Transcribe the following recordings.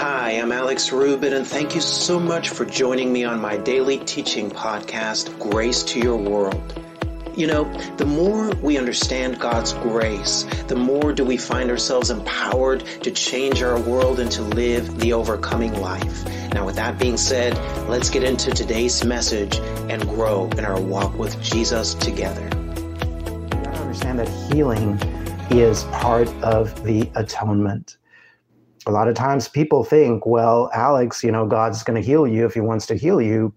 Hi, I'm Alex Rubit, and thank you so much for joining me on my daily teaching podcast, Grace to Your World. You know, the more we understand God's grace, the more do we find ourselves empowered to change our world and to live the overcoming life. Now, with that being said, let's get into today's message and grow in our walk with Jesus together. You gotta understand that healing is part of the atonement. A lot of times people think, well, Alex, you know, God's going to heal you if he wants to heal you.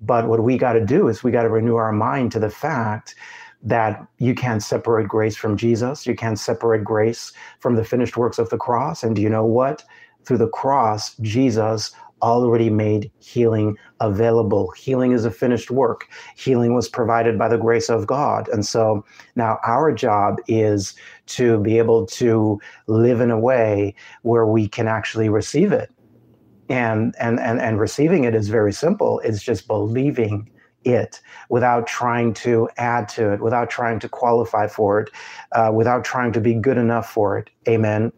But what we got to do is we got to renew our mind to the fact that you can't separate grace from Jesus. You can't separate grace from the finished works of the cross. And do you know what? Through the cross, Jesus already made healing available. Healing is a finished work. Healing was provided by the grace of God. And so now our job is to be able to live in a way where we can actually receive it. And and and and receiving it is very simple. It's just believing it without trying to add to it, without trying to qualify for it, uh, without trying to be good enough for it. Amen.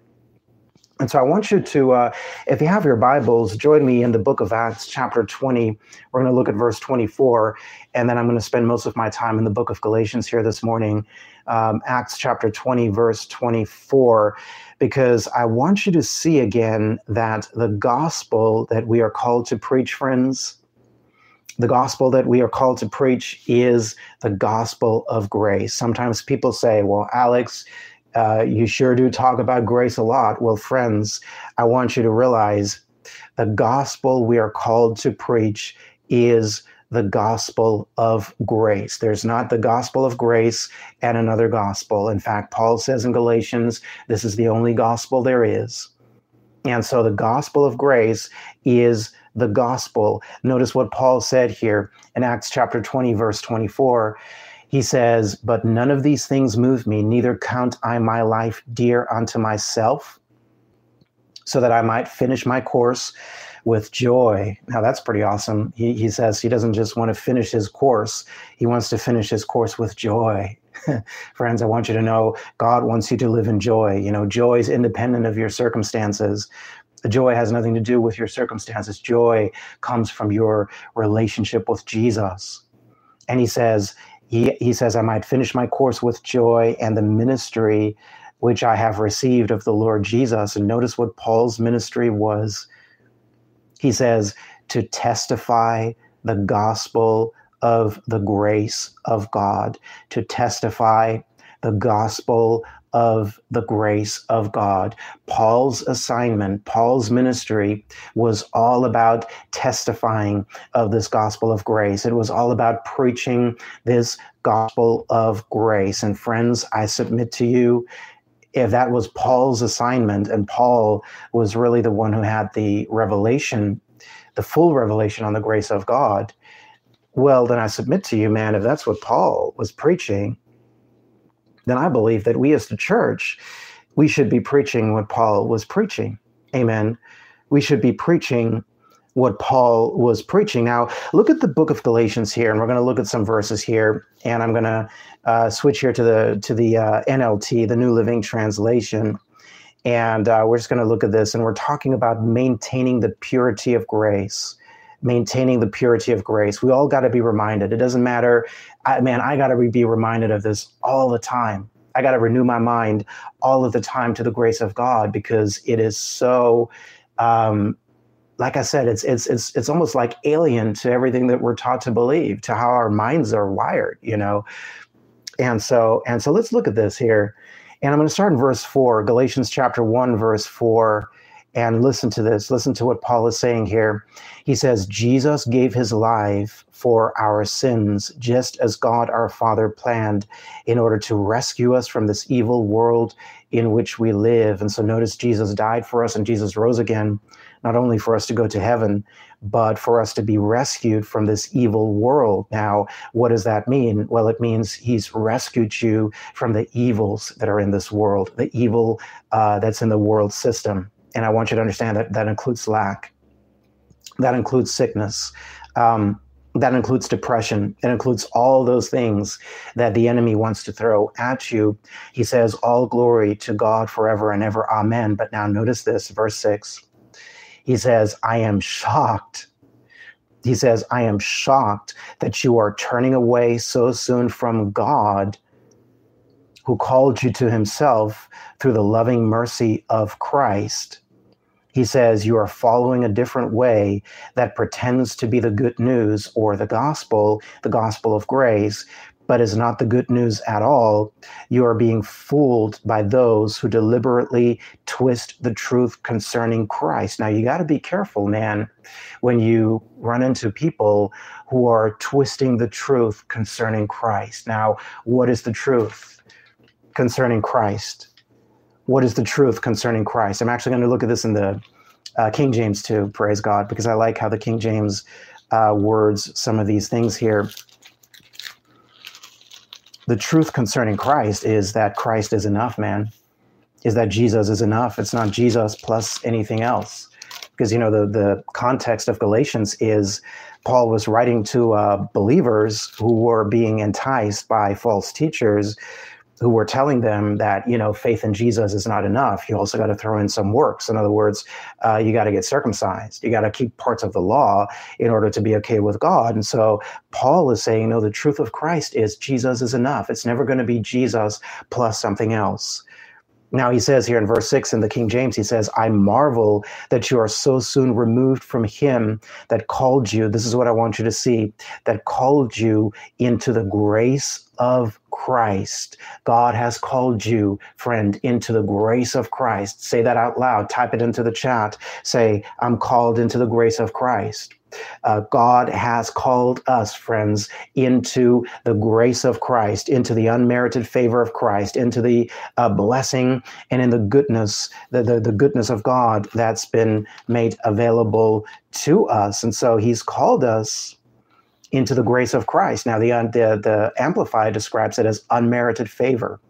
And so I want you to, uh, if you have your Bibles, join me in the book of Acts, chapter 20. We're going to look at verse 24, and then I'm going to spend most of my time in the book of Galatians here this morning. Um, Acts chapter 20, verse 24, because I want you to see again that the gospel that we are called to preach, friends, the gospel that we are called to preach is the gospel of grace. Sometimes people say, well, Alex, uh, you sure do talk about grace a lot. Well, friends, I want you to realize the gospel we are called to preach is the gospel of grace. There's not the gospel of grace and another gospel. In fact, Paul says in Galatians, this is the only gospel there is. And so the gospel of grace is the gospel. Notice what Paul said here in Acts chapter 20, verse 24 he says, But none of these things move me, neither count I my life dear unto myself, so that I might finish my course with joy. Now that's pretty awesome. He, he says he doesn't just want to finish his course, he wants to finish his course with joy. Friends, I want you to know God wants you to live in joy. You know, joy is independent of your circumstances. Joy has nothing to do with your circumstances. Joy comes from your relationship with Jesus. And he says, he, he says, I might finish my course with joy and the ministry which I have received of the Lord Jesus. And notice what Paul's ministry was. He says, to testify the gospel of the grace of God, to testify the gospel of the grace of God. Paul's assignment, Paul's ministry was all about testifying of this gospel of grace. It was all about preaching this gospel of grace. And friends, I submit to you, if that was Paul's assignment and Paul was really the one who had the revelation, the full revelation on the grace of God, well, then I submit to you, man, if that's what Paul was preaching, then I believe that we as the church, we should be preaching what Paul was preaching. Amen. We should be preaching what Paul was preaching. Now, look at the book of Galatians here, and we're going to look at some verses here, and I'm going to uh, switch here to the to the uh, NLT, the New Living Translation, and uh, we're just going to look at this, and we're talking about maintaining the purity of grace maintaining the purity of grace. We all got to be reminded. It doesn't matter. I, man, I got to be reminded of this all the time. I got to renew my mind all of the time to the grace of God because it is so. Um, like I said, it's it's it's it's almost like alien to everything that we're taught to believe, to how our minds are wired, you know. And so and so, let's look at this here, and I'm going to start in verse four, Galatians chapter one, verse four. And listen to this. Listen to what Paul is saying here. He says, Jesus gave his life for our sins, just as God our Father planned in order to rescue us from this evil world in which we live. And so notice Jesus died for us and Jesus rose again, not only for us to go to heaven, but for us to be rescued from this evil world. Now, what does that mean? Well, it means he's rescued you from the evils that are in this world, the evil uh, that's in the world system and I want you to understand that that includes lack, that includes sickness, um, that includes depression, it includes all those things that the enemy wants to throw at you. He says, All glory to God forever and ever. Amen. But now notice this, verse 6. He says, I am shocked. He says, I am shocked that you are turning away so soon from God who called you to himself through the loving mercy of Christ. He says, You are following a different way that pretends to be the good news or the gospel, the gospel of grace, but is not the good news at all. You are being fooled by those who deliberately twist the truth concerning Christ. Now, you got to be careful, man, when you run into people who are twisting the truth concerning Christ. Now, what is the truth concerning Christ? What is the truth concerning Christ? I'm actually going to look at this in the uh, King James too, praise God, because I like how the King James uh, words some of these things here the truth concerning Christ is that Christ is enough, man. Is that Jesus is enough. It's not Jesus plus anything else. Because, you know, the, the context of Galatians is Paul was writing to uh, believers who were being enticed by false teachers who were telling them that you know faith in Jesus is not enough. You also got to throw in some works. In other words, uh, you got to get circumcised. You got to keep parts of the law in order to be okay with God. And so Paul is saying, no, the truth of Christ is Jesus is enough. It's never going to be Jesus plus something else. Now he says here in verse 6 in the King James, he says, I marvel that you are so soon removed from him that called you. This is what I want you to see that called you into the grace of Christ. God has called you, friend, into the grace of Christ. Say that out loud. Type it into the chat. Say, I'm called into the grace of Christ. Uh, God has called us, friends, into the grace of Christ, into the unmerited favor of Christ, into the uh, blessing and in the goodness, the, the, the goodness of God that's been made available to us. And so He's called us into the grace of Christ. Now, the, the, the Amplified describes it as unmerited favor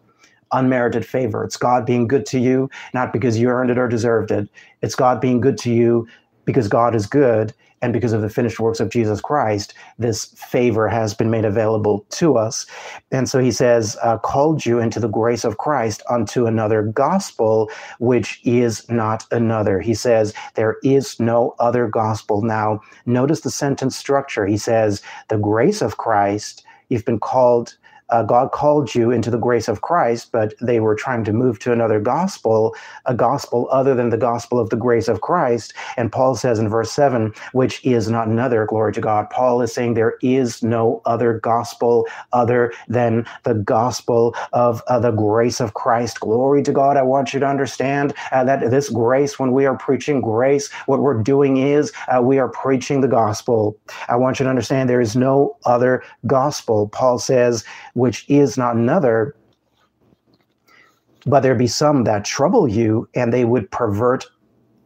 unmerited favor. It's God being good to you, not because you earned it or deserved it. It's God being good to you because God is good and because of the finished works of Jesus Christ, this favor has been made available to us. And so he says, uh, called you into the grace of Christ unto another gospel, which is not another. He says, there is no other gospel. Now, notice the sentence structure. He says, the grace of Christ, you've been called uh, God called you into the grace of Christ, but they were trying to move to another gospel, a gospel other than the gospel of the grace of Christ. And Paul says in verse 7, which is not another, glory to God. Paul is saying there is no other gospel other than the gospel of uh, the grace of Christ. Glory to God. I want you to understand uh, that this grace, when we are preaching grace, what we're doing is uh, we are preaching the gospel. I want you to understand there is no other gospel. Paul says, which is not another, but there be some that trouble you and they would pervert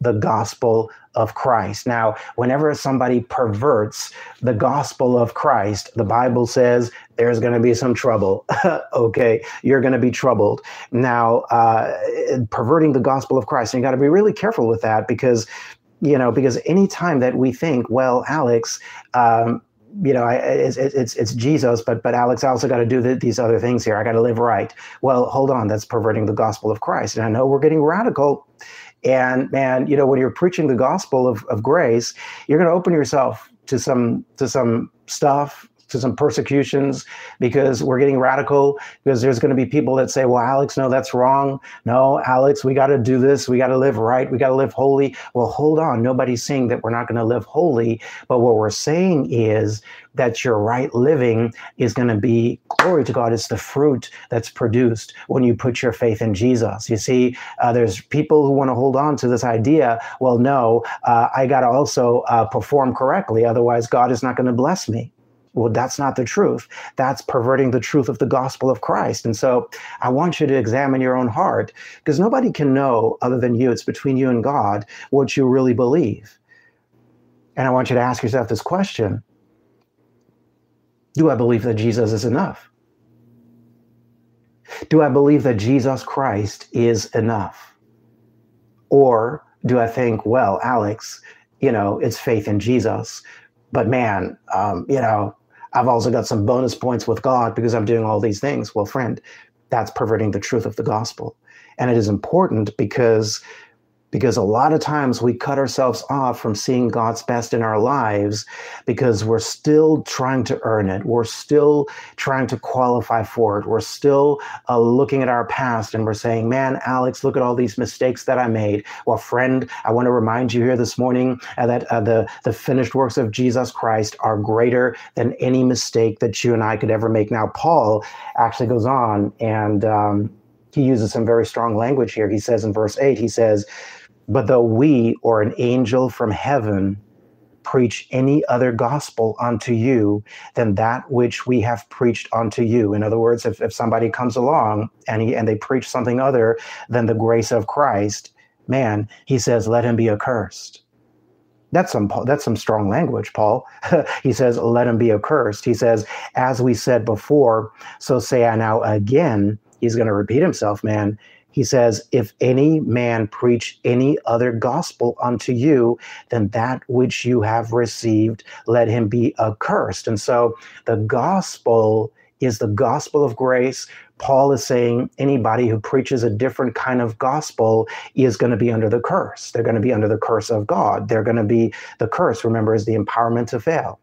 the gospel of Christ. Now, whenever somebody perverts the gospel of Christ, the Bible says there's going to be some trouble. okay, you're going to be troubled. Now, uh, perverting the gospel of Christ, and you got to be really careful with that because you know because anytime that we think well alex um, you know, I, it's, it's, it's Jesus, but but Alex, I also got to do the, these other things here. I got to live right. Well, hold on, that's perverting the gospel of Christ. And I know we're getting radical, and man, you know, when you're preaching the gospel of, of grace, you're going to open yourself to some to some stuff to some persecutions because we're getting radical because there's going to be people that say well alex no that's wrong. No alex we got to do this. We got to live right. We got to live holy. Well hold on. Nobody's saying that we're not going to live holy but what we're saying is that your right living is going to be glory to god it's the fruit that's produced when you put your faith in jesus. You see uh, there's people who want to hold on to this idea well no uh, i got to also uh, perform correctly otherwise god is not going to bless me well, that's not the truth. That's perverting the truth of the gospel of Christ. And so I want you to examine your own heart because nobody can know other than you. It's between you and God what you really believe. And I want you to ask yourself this question Do I believe that Jesus is enough? Do I believe that Jesus Christ is enough? Or do I think, well, Alex, you know, it's faith in Jesus. But man, um, you know, I've also got some bonus points with God because I'm doing all these things. Well, friend, that's perverting the truth of the gospel. And it is important because because a lot of times we cut ourselves off from seeing God's best in our lives because we're still trying to earn it. We're still trying to qualify for it. We're still uh, looking at our past and we're saying, man, Alex, look at all these mistakes that I made. Well, friend, I want to remind you here this morning uh, that uh, the, the finished works of Jesus Christ are greater than any mistake that you and I could ever make. Now, Paul actually goes on and um, he uses some very strong language here. He says in verse 8, he says, but though we or an angel from heaven preach any other gospel unto you than that which we have preached unto you. In other words, if, if somebody comes along and he and they preach something other than the grace of Christ, man, he says, let him be accursed. That's some that's some strong language, Paul. he says, let him be accursed. He says, as we said before, so say I now again. He's going to repeat himself, man he says, If any man preach any other gospel unto you than that which you have received, let him be accursed. And so the gospel is the gospel of grace. Paul is saying anybody who preaches a different kind of gospel is going to be under the curse. They're going to be under the curse of God. They're going to be the curse, remember, is the empowerment to fail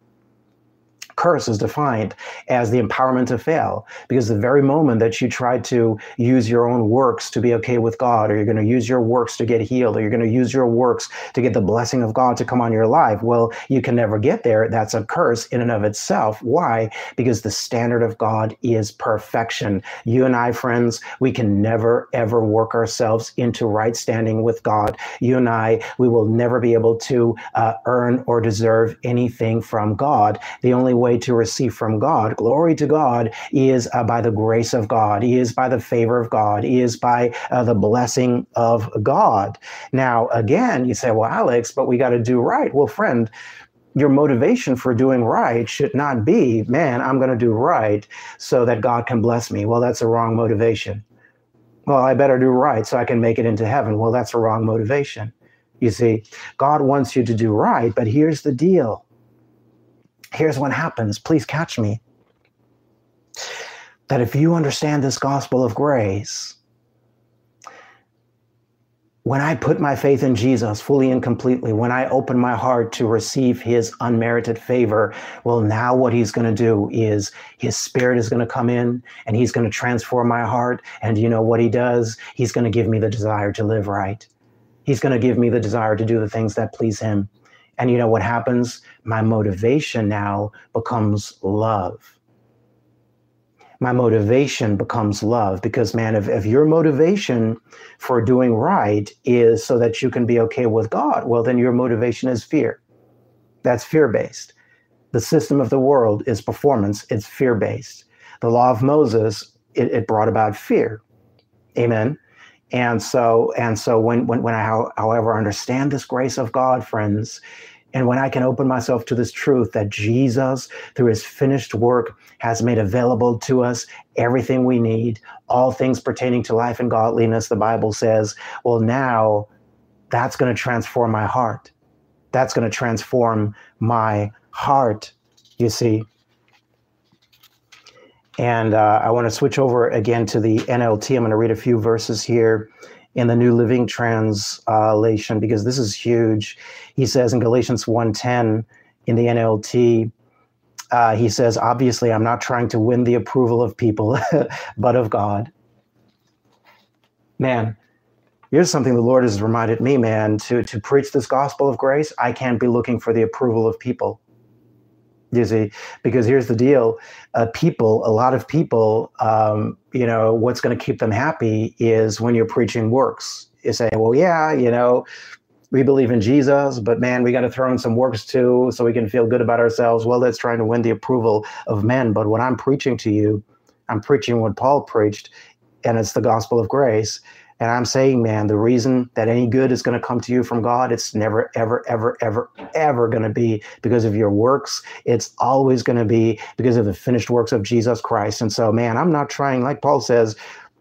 curse is defined as the empowerment to fail. Because the very moment that you try to use your own works to be okay with God or you're going to use your works to get healed or you're going to use your works to get the blessing of God to come on your life well you can never get there. That's a curse in and of itself. Why? Because the standard of God is perfection. You and I friends we can never ever work ourselves into right standing with God. You and I we will never be able to uh, earn or deserve anything from God. The only way to receive from God, glory to God, is uh, by the grace of God, is by the favor of God, is by uh, the blessing of God. Now, again, you say, well, Alex, but we got to do right. Well, friend, your motivation for doing right should not be, man, I'm going to do right so that God can bless me. Well, that's a wrong motivation. Well, I better do right so I can make it into heaven. Well, that's a wrong motivation. You see, God wants you to do right, but here's the deal here's what happens. Please catch me. That if you understand this gospel of grace, when I put my faith in Jesus fully and completely, when I open my heart to receive his unmerited favor, well, now what he's going to do is his spirit is going to come in and he's going to transform my heart. And you know what he does? He's going to give me the desire to live right. He's going to give me the desire to do the things that please him. And you know what happens? My motivation now becomes love. My motivation becomes love because, man, if, if your motivation for doing right is so that you can be okay with God, well, then your motivation is fear. That's fear based. The system of the world is performance, it's fear based. The law of Moses, it, it brought about fear. Amen. And so, and so when, when, when I, however, understand this grace of God, friends, and when I can open myself to this truth that Jesus, through his finished work, has made available to us everything we need, all things pertaining to life and godliness, the Bible says, well, now that's going to transform my heart. That's going to transform my heart, you see. And uh, I want to switch over again to the NLT. I'm going to read a few verses here in the New Living Translation because this is huge. He says in Galatians 1:10 in the NLT, uh, he says, "Obviously, I'm not trying to win the approval of people, but of God." Man, here's something the Lord has reminded me, man, to to preach this gospel of grace. I can't be looking for the approval of people. You see, because here's the deal: uh, people, a lot of people, um, you know, what's going to keep them happy is when you're preaching works. You say, well, yeah, you know, we believe in Jesus, but man, we got to throw in some works too, so we can feel good about ourselves. Well, that's trying to win the approval of men. But when I'm preaching to you, I'm preaching what Paul preached, and it's the gospel of grace. And I'm saying, man, the reason that any good is going to come to you from God, it's never, ever, ever, ever, ever going to be because of your works. It's always going to be because of the finished works of Jesus Christ. And so, man, I'm not trying, like Paul says,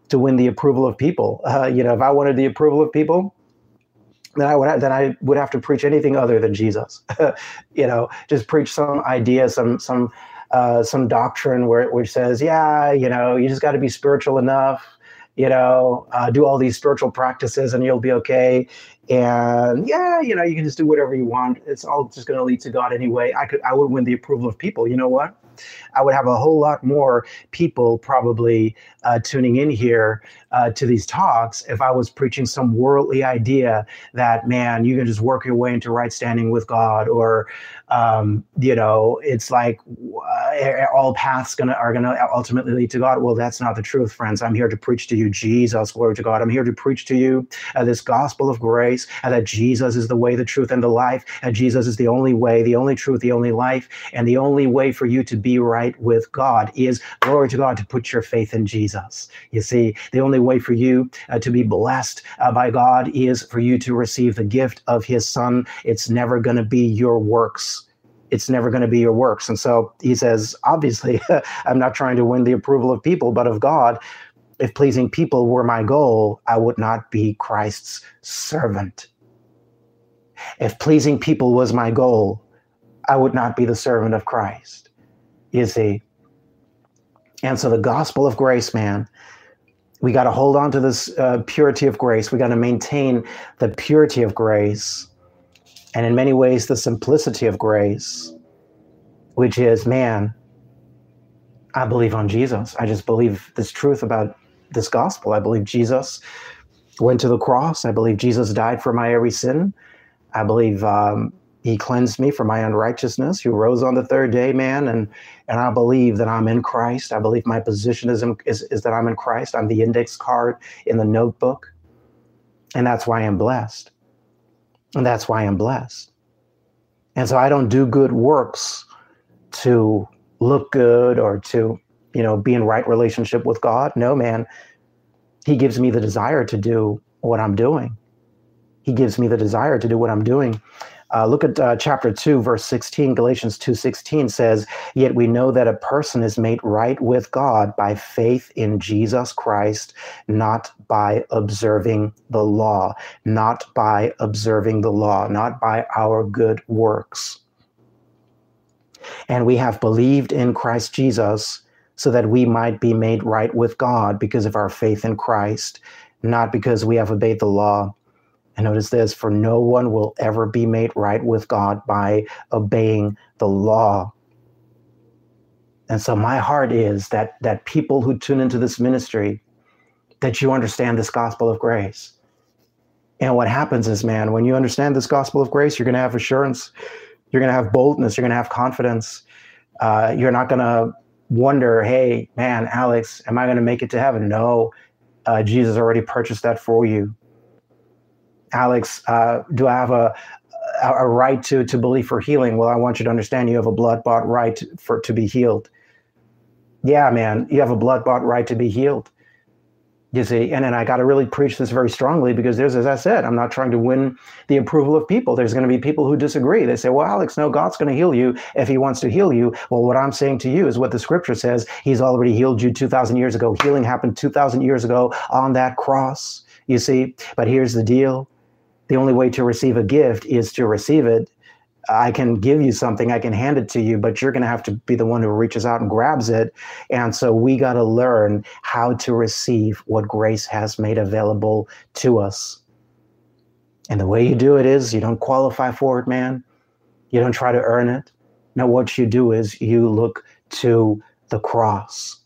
to win the approval of people. Uh, you know, if I wanted the approval of people, then I would then I would have to preach anything other than Jesus. you know, just preach some idea, some some uh, some doctrine where which says, yeah, you know, you just got to be spiritual enough you know, uh, do all these spiritual practices and you'll be okay. And yeah, you know, you can just do whatever you want. It's all just going to lead to God anyway. I could, I would win the approval of people. You know what? I would have a whole lot more people probably uh, tuning in here uh, to these talks if I was preaching some worldly idea that, man, you can just work your way into right standing with God, or, um, you know, it's like uh, all paths gonna are gonna ultimately lead to God. Well, that's not the truth, friends. I'm here to preach to you Jesus, glory to God. I'm here to preach to you uh, this gospel of grace, and that Jesus is the way, the truth, and the life, and Jesus is the only way, the only truth, the only life, and the only way for you to be right with God is glory to God to put your faith in Jesus. You see, the only way for you uh, to be blessed uh, by God is for you to receive the gift of His Son. It's never going to be your works it's never going to be your works. And so he says, obviously, I'm not trying to win the approval of people, but of God. If pleasing people were my goal, I would not be Christ's servant. If pleasing people was my goal, I would not be the servant of Christ. You see? And so the gospel of grace, man, we got to hold on to this uh, purity of grace. We got to maintain the purity of grace. And in many ways, the simplicity of grace, which is, man, I believe on Jesus. I just believe this truth about this gospel. I believe Jesus went to the cross. I believe Jesus died for my every sin. I believe um, he cleansed me from my unrighteousness. He rose on the third day, man, and and I believe that I'm in Christ. I believe my position is, in, is is that I'm in Christ. I'm the index card in the notebook, and that's why I'm blessed. And that's why I'm blessed. And so I don't do good works to look good or to, you know, be in right relationship with God. No, man. He gives me the desire to do what I'm doing. He gives me the desire to do what I'm doing. Uh, look at uh, chapter 2, verse 16. Galatians 2.16 says, Yet we know that a person is made right with God by faith in Jesus Christ, not by observing the law, not by observing the law, not by our good works. And we have believed in Christ Jesus so that we might be made right with God because of our faith in Christ, not because we have obeyed the law and notice this for no one will ever be made right with God by obeying the law. And so my heart is that that people who tune into this ministry, that you understand this gospel of grace. And what happens is, man, when you understand this gospel of grace, you're going to have assurance, you're going to have boldness, you're going to have confidence. Uh, you're not going to wonder, hey, man, Alex, am I going to make it to heaven? No, uh, Jesus already purchased that for you. Alex, uh, do I have a, a right to to believe for healing? Well, I want you to understand you have a blood bought right for to be healed. Yeah, man, you have a blood bought right to be healed. You see, and then I got to really preach this very strongly because there's, as I said, I'm not trying to win the approval of people. There's going to be people who disagree. They say, well, Alex, no, God's going to heal you if he wants to heal you. Well, what I'm saying to you is what the scripture says. He's already healed you 2,000 years ago. Healing happened 2,000 years ago on that cross, you see. But here's the deal the only way to receive a gift is to receive it. I can give you something, I can hand it to you, but you're going to have to be the one who reaches out and grabs it. And so we got to learn how to receive what grace has made available to us. And the way you do it is you don't qualify for it, man. You don't try to earn it. No, what you do is you look to the cross.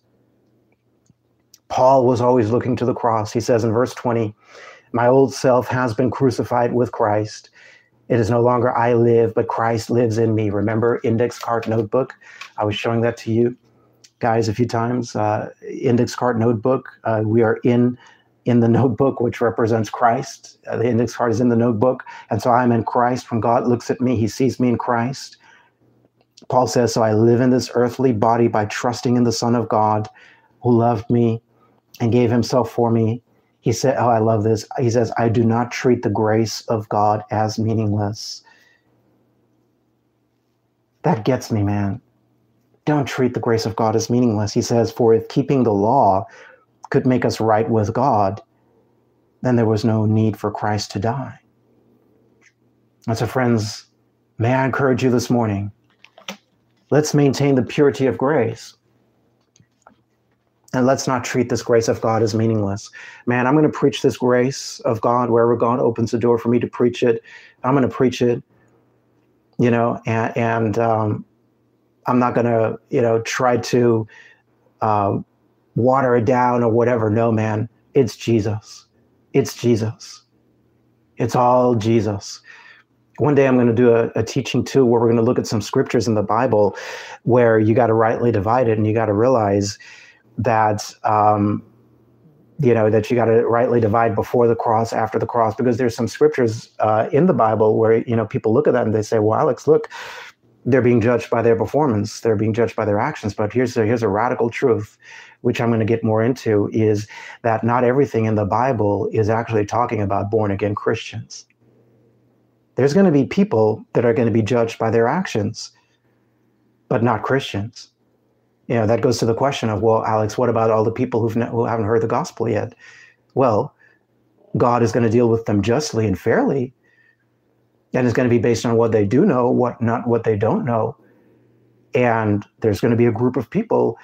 Paul was always looking to the cross. He says in verse 20, my old self has been crucified with Christ. It is no longer I live, but Christ lives in me. Remember index card notebook? I was showing that to you guys a few times. Uh, index card notebook. Uh, we are in in the notebook, which represents Christ. Uh, the index card is in the notebook, and so I'm in Christ. When God looks at me, He sees me in Christ. Paul says, "So I live in this earthly body by trusting in the Son of God, who loved me and gave Himself for me." He said, Oh, I love this. He says, I do not treat the grace of God as meaningless. That gets me, man. Don't treat the grace of God as meaningless. He says, For if keeping the law could make us right with God, then there was no need for Christ to die. And so, friends, may I encourage you this morning let's maintain the purity of grace. And let's not treat this grace of God as meaningless. Man, I'm going to preach this grace of God wherever God opens the door for me to preach it. I'm going to preach it, you know, and, and um, I'm not going to, you know, try to uh, water it down or whatever. No, man, it's Jesus. It's Jesus. It's all Jesus. One day I'm going to do a, a teaching too where we're going to look at some scriptures in the Bible where you got to rightly divide it and you got to realize that um, you know that you got to rightly divide before the cross after the cross because there's some scriptures uh, in the bible where you know people look at that and they say well alex look they're being judged by their performance. They're being judged by their actions. But here's a, here's a radical truth which i'm going to get more into is that not everything in the bible is actually talking about born again christians. There's going to be people that are going to be judged by their actions but not christians you know that goes to the question of well alex what about all the people who've ne- who haven't heard the gospel yet? Well god is going to deal with them justly and fairly and it's going to be based on what they do know what not what they don't know. And there's going to be a group of people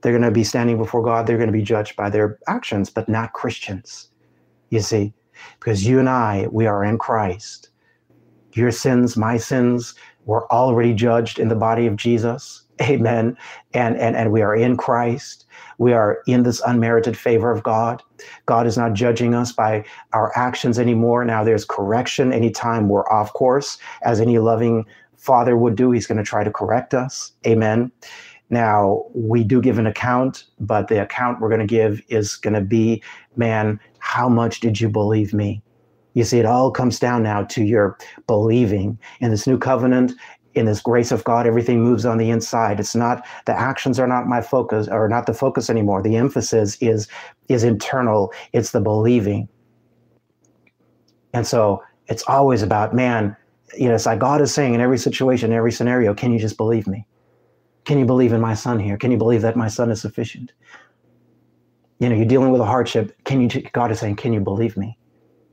they're going to be standing before god they're going to be judged by their actions but not christians you see? Because you and i we are in christ. Your sins my sins were already judged in the body of jesus Amen. And, and, and we are in Christ. We are in this unmerited favor of God. God is not judging us by our actions anymore. Now there's correction anytime we're off course, as any loving father would do. He's going to try to correct us. Amen. Now, we do give an account, but the account we're going to give is going to be, man, how much did you believe me? You see, it all comes down now to your believing. In this new covenant, in this grace of God, everything moves on the inside. It's not the actions are not my focus or not the focus anymore. The emphasis is is internal. It's the believing. And so it's always about, man, you know, it's like God is saying in every situation, in every scenario, can you just believe me? Can you believe in my son here? Can you believe that my son is sufficient? You know, you're dealing with a hardship. Can you, God is saying, can you believe me?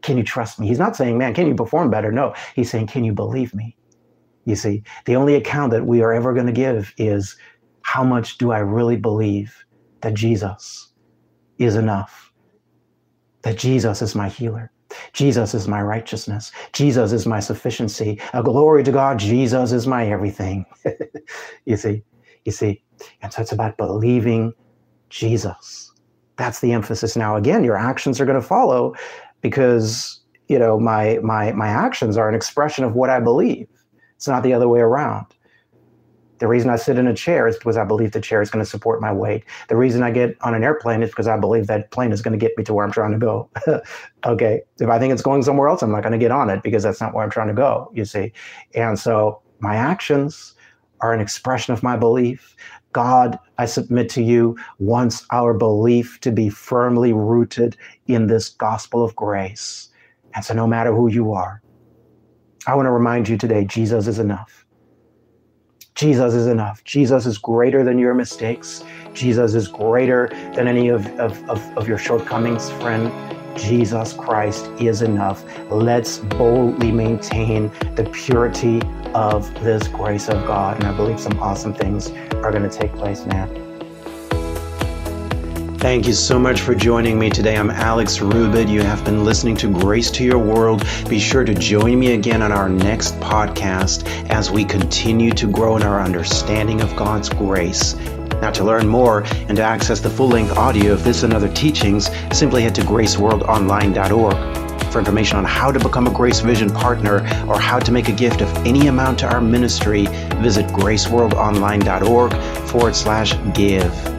Can you trust me? He's not saying, man, can you perform better? No, he's saying, can you believe me? You see, the only account that we are ever going to give is how much do I really believe that Jesus is enough? That Jesus is my healer. Jesus is my righteousness. Jesus is my sufficiency. A glory to God, Jesus is my everything. you see, you see. And so it's about believing Jesus. That's the emphasis. Now, again, your actions are going to follow because, you know, my my my actions are an expression of what I believe. It's not the other way around. The reason I sit in a chair is because I believe the chair is going to support my weight. The reason I get on an airplane is because I believe that plane is going to get me to where I'm trying to go. okay. If I think it's going somewhere else, I'm not going to get on it because that's not where I'm trying to go, you see. And so my actions are an expression of my belief. God, I submit to you, wants our belief to be firmly rooted in this gospel of grace. And so no matter who you are, I want to remind you today Jesus is enough. Jesus is enough. Jesus is greater than your mistakes. Jesus is greater than any of, of, of, of, your shortcomings, friend. Jesus Christ is enough. Let's boldly maintain the purity of this grace of God. And I believe some awesome things are going to take place, man. Thank you so much for joining me today. I'm Alex Rubit. You have been listening to Grace to Your World. Be sure to join me again on our next podcast as we continue to grow in our understanding of God's grace. Now, to learn more and to access the full length audio of this and other teachings, simply head to graceworldonline.org. For information on how to become a Grace Vision partner or how to make a gift of any amount to our ministry, visit graceworldonline.org forward slash give.